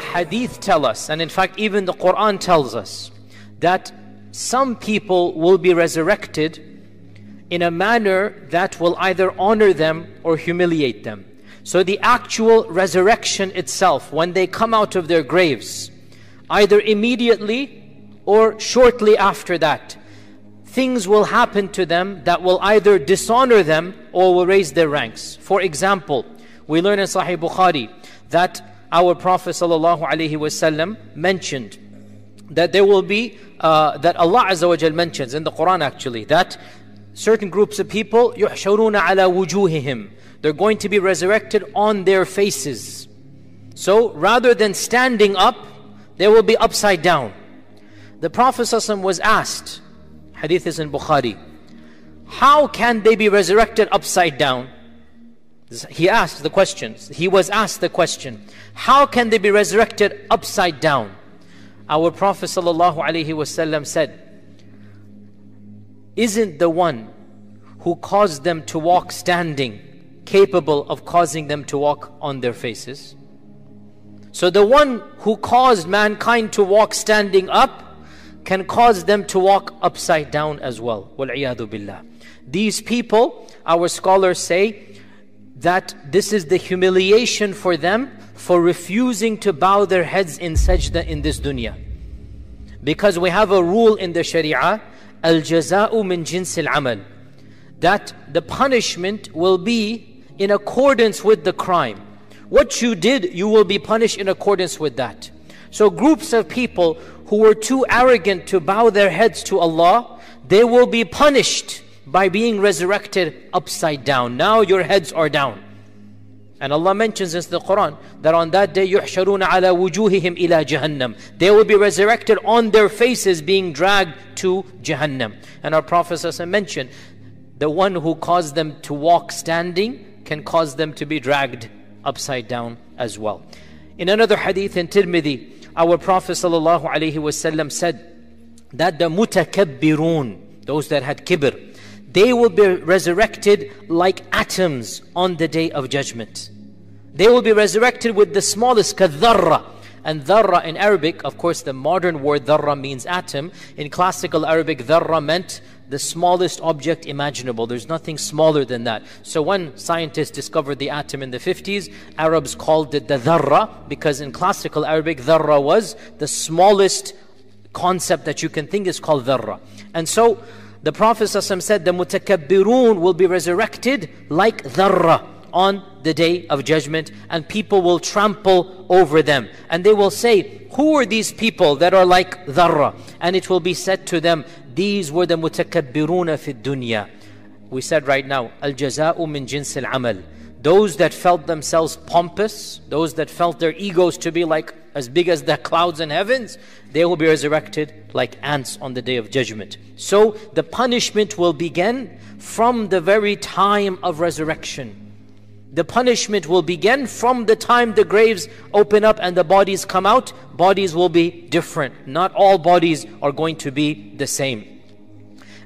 hadith tell us, and in fact, even the Quran tells us, that some people will be resurrected in a manner that will either honor them or humiliate them. So, the actual resurrection itself, when they come out of their graves, either immediately or shortly after that, things will happen to them that will either dishonor them or will raise their ranks. For example, we learn in Sahih Bukhari that our Prophet ﷺ mentioned that there will be, uh, that Allah Azza wa Jal mentions in the Quran actually, that certain groups of people, يُحْشَرُونَ عَلَى وُجُوهِهِمْ They're going to be resurrected on their faces. So rather than standing up, they will be upside down. The Prophet ﷺ was asked, hadith is in Bukhari, how can they be resurrected upside down? He asked the question. He was asked the question, how can they be resurrected upside down? Our Prophet ﷺ said, Isn't the one who caused them to walk standing capable of causing them to walk on their faces? So the one who caused mankind to walk standing up can cause them to walk upside down as well. These people, our scholars say, that this is the humiliation for them for refusing to bow their heads in sajda in this dunya. Because we have a rule in the Sharia, al jaza'u min jinsil amal, that the punishment will be in accordance with the crime. What you did, you will be punished in accordance with that. So groups of people who were too arrogant to bow their heads to Allah, they will be punished by being resurrected upside down. Now your heads are down. And Allah mentions in the Quran that on that day يُحْشَرُونَ عَلَى وُجُوهِهِمْ إِلَى جَهَنَّمْ They will be resurrected on their faces being dragged to Jahannam. And our Prophet mentioned the one who caused them to walk standing can cause them to be dragged upside down as well. In another hadith in Tirmidhi, our Prophet ﷺ said that the mutakabbirun, those that had kibr, they will be resurrected like atoms on the day of judgment. They will be resurrected with the smallest kadharra. And dharra in Arabic, of course, the modern word dharra means atom. In classical Arabic, dharra meant the smallest object imaginable. There's nothing smaller than that. So when scientists discovered the atom in the 50s, Arabs called it the dharra because in classical Arabic, dharra was the smallest concept that you can think is called dharra. And so the Prophet said the mutakabbirun will be resurrected like dharra on the day of judgment and people will trample over them. And they will say who are these people that are like dharra and it will be said to them these were the mutakabbiruna fi dunya we said right now al jaza'u min jins al amal. Those that felt themselves pompous those that felt their egos to be like as big as the clouds in heavens they will be resurrected like ants on the day of judgment so the punishment will begin from the very time of resurrection the punishment will begin from the time the graves open up and the bodies come out. Bodies will be different. Not all bodies are going to be the same.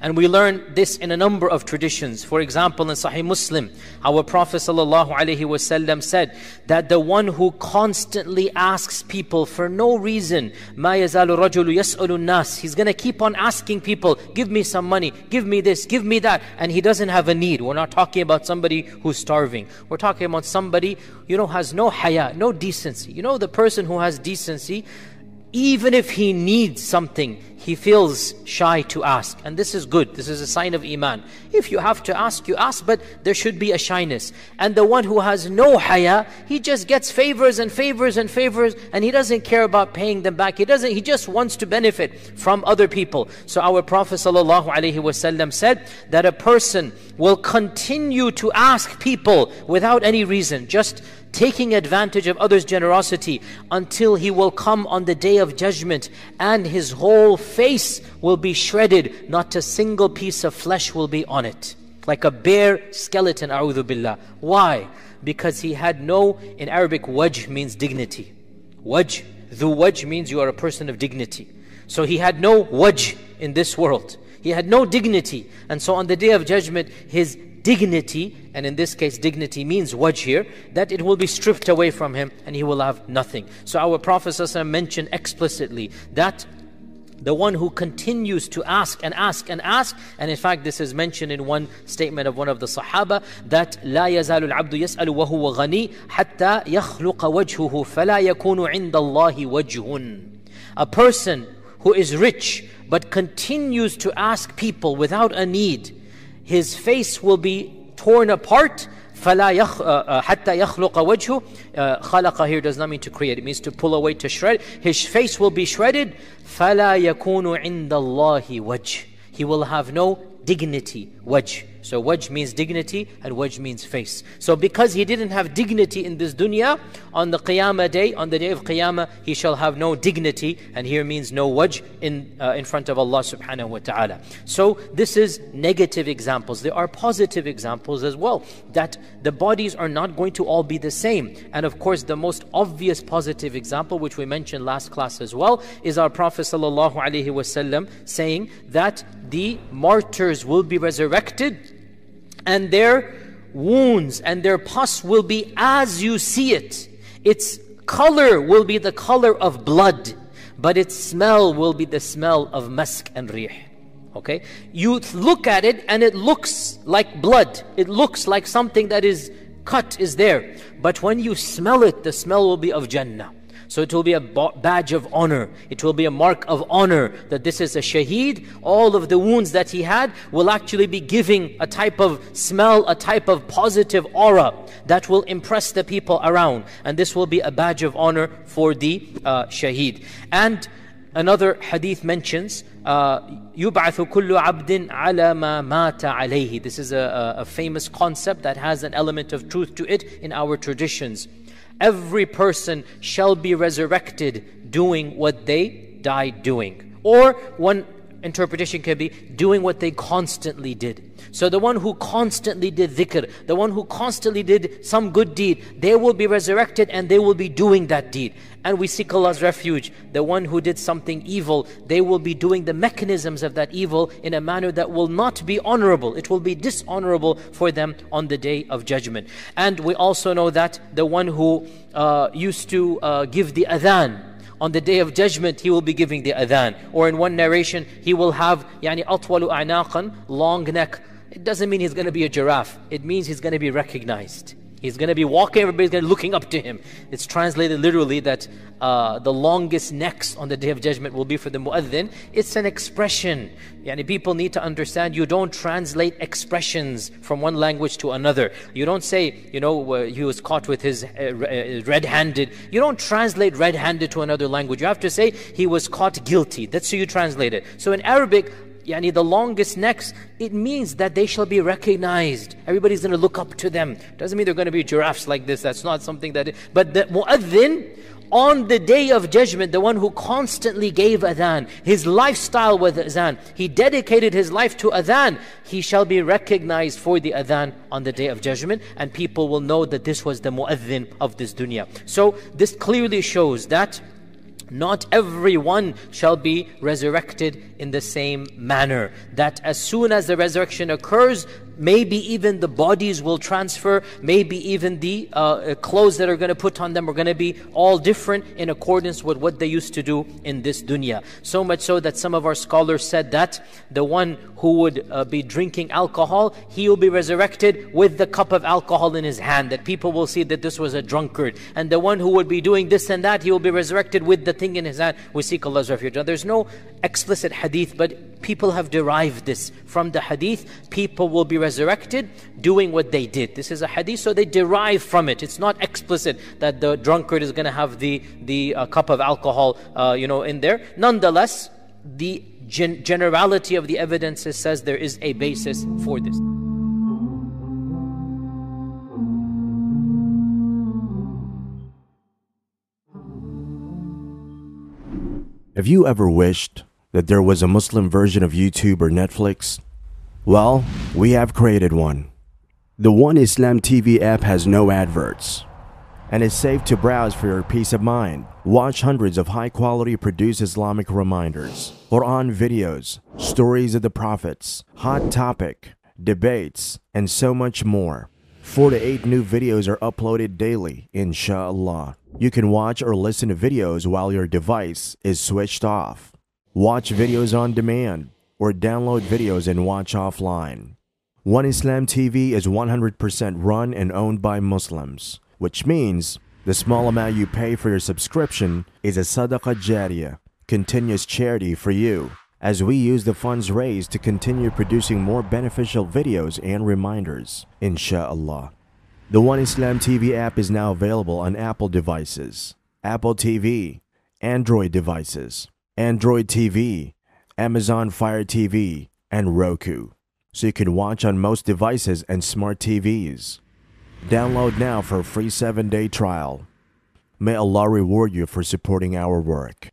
And we learn this in a number of traditions. For example, in Sahih Muslim, our Prophet ﷺ said that the one who constantly asks people for no reason, مَا يَزَالُ رَجُلُ يَسْأَلُ النَّاسِ He's going to keep on asking people, give me some money, give me this, give me that. And he doesn't have a need. We're not talking about somebody who's starving. We're talking about somebody, you know, has no haya, no decency. You know, the person who has decency, even if he needs something, he feels shy to ask. And this is good. This is a sign of Iman. If you have to ask, you ask, but there should be a shyness. And the one who has no haya, he just gets favors and favors and favors, and he doesn't care about paying them back. He doesn't, he just wants to benefit from other people. So our Prophet ﷺ said that a person will continue to ask people without any reason, just taking advantage of others' generosity until he will come on the day of judgment and his whole face will be shredded, not a single piece of flesh will be on it. Like a bare skeleton, a'udhu billah. Why? Because he had no, in Arabic, wajh means dignity. Wajh, the wajh means you are a person of dignity. So he had no wajh in this world. He had no dignity. And so on the day of judgment, his dignity, and in this case, dignity means wajh here, that it will be stripped away from him and he will have nothing. So our Prophet ﷺ mentioned explicitly that the one who continues to ask and ask and ask and in fact this is mentioned in one statement of one of the sahaba that لا يزال العبد يسأل وهو غني حتى يخلق وجهه فلا يكون عند الله وجه a person who is rich but continues to ask people without a need his face will be torn apart فلا يخ, uh, حتى يخلق وجهه uh, خلق here does not mean to create it means to pull away to shred his face will be shredded فلا يكون عند الله وجه he will have no dignity wajh so wajh means dignity and wajh means face. So because he didn't have dignity in this dunya, on the qiyamah day, on the day of qiyamah, he shall have no dignity. And here means no wajh in, uh, in front of Allah subhanahu wa ta'ala. So this is negative examples. There are positive examples as well. That the bodies are not going to all be the same. And of course the most obvious positive example, which we mentioned last class as well, is our Prophet sallallahu alaihi wasallam saying that the martyrs will be resurrected and their wounds and their pus will be as you see it. Its color will be the color of blood, but its smell will be the smell of musk and rih. Okay? You look at it and it looks like blood. It looks like something that is cut is there. But when you smell it, the smell will be of Jannah. So it will be a badge of honor. It will be a mark of honor that this is a shaheed. All of the wounds that he had will actually be giving a type of smell, a type of positive aura that will impress the people around. And this will be a badge of honor for the uh, shaheed. And another hadith mentions يبعث كل عبد على ما مات عليه. This is a, a famous concept that has an element of truth to it in our traditions. Every person shall be resurrected doing what they died doing. Or one interpretation can be doing what they constantly did. So the one who constantly did dhikr, the one who constantly did some good deed, they will be resurrected and they will be doing that deed. And we seek Allah's refuge. The one who did something evil, they will be doing the mechanisms of that evil in a manner that will not be honorable. It will be dishonorable for them on the day of judgment. And we also know that the one who uh, used to uh, give the adhan, on the day of judgment he will be giving the adhan. Or in one narration he will have yani atwalu a'naqan long neck. It doesn't mean he's going to be a giraffe. It means he's going to be recognized He's going to be walking, everybody's going to be looking up to him. It's translated literally that uh, the longest necks on the day of judgment will be for the mu'adhin. It's an expression. Yani people need to understand you don't translate expressions from one language to another. You don't say, you know, uh, he was caught with his uh, uh red handed. You don't translate red handed to another language. You have to say he was caught guilty. That's how you translate it. So in Arabic, yani the longest necks, it means that they shall be recognized. Everybody's going to look up to them. Doesn't mean they're going to be giraffes like this. That's not something that. but the muaddin, on the day of judgment, the one who constantly gave adhan, his lifestyle was adhan, he dedicated his life to adhan, he shall be recognized for the adhan on the day of judgment, and people will know that this was the muaddin of this dunya. So, this clearly shows that not everyone shall be resurrected in the same manner. That as soon as the resurrection occurs, maybe even the bodies will transfer, maybe even the uh, clothes that are going to put on them are going to be all different in accordance with what they used to do in this dunya. So much so that some of our scholars said that the one who would uh, be drinking alcohol, he will be resurrected with the cup of alcohol in his hand, that people will see that this was a drunkard. And the one who would be doing this and that, he will be resurrected with the thing in his hand. We seek Allah's refuge. Now, there's no explicit hadith, but people have derived this from the hadith. People will be resurrected doing what they did. This is a hadith, so they derive from it. It's not explicit that the drunkard is going to have the, the uh, cup of alcohol, uh, you know, in there. Nonetheless, the gen- generality of the evidences says there is a basis for this. Have you ever wished that there was a Muslim version of YouTube or Netflix? Well, we have created one. The One Islam TV app has no adverts and is safe to browse for your peace of mind. Watch hundreds of high quality produced Islamic reminders, Quran videos, stories of the prophets, hot topic, debates, and so much more. 4 to 8 new videos are uploaded daily, inshallah. You can watch or listen to videos while your device is switched off. Watch videos on demand or download videos and watch offline. One Islam TV is 100% run and owned by Muslims, which means the small amount you pay for your subscription is a sadaqah jariyah, continuous charity for you, as we use the funds raised to continue producing more beneficial videos and reminders, inshallah. The One Islam TV app is now available on Apple devices, Apple TV, Android devices, Android TV, Amazon Fire TV, and Roku so you can watch on most devices and smart TVs. Download now for a free 7-day trial. May Allah reward you for supporting our work.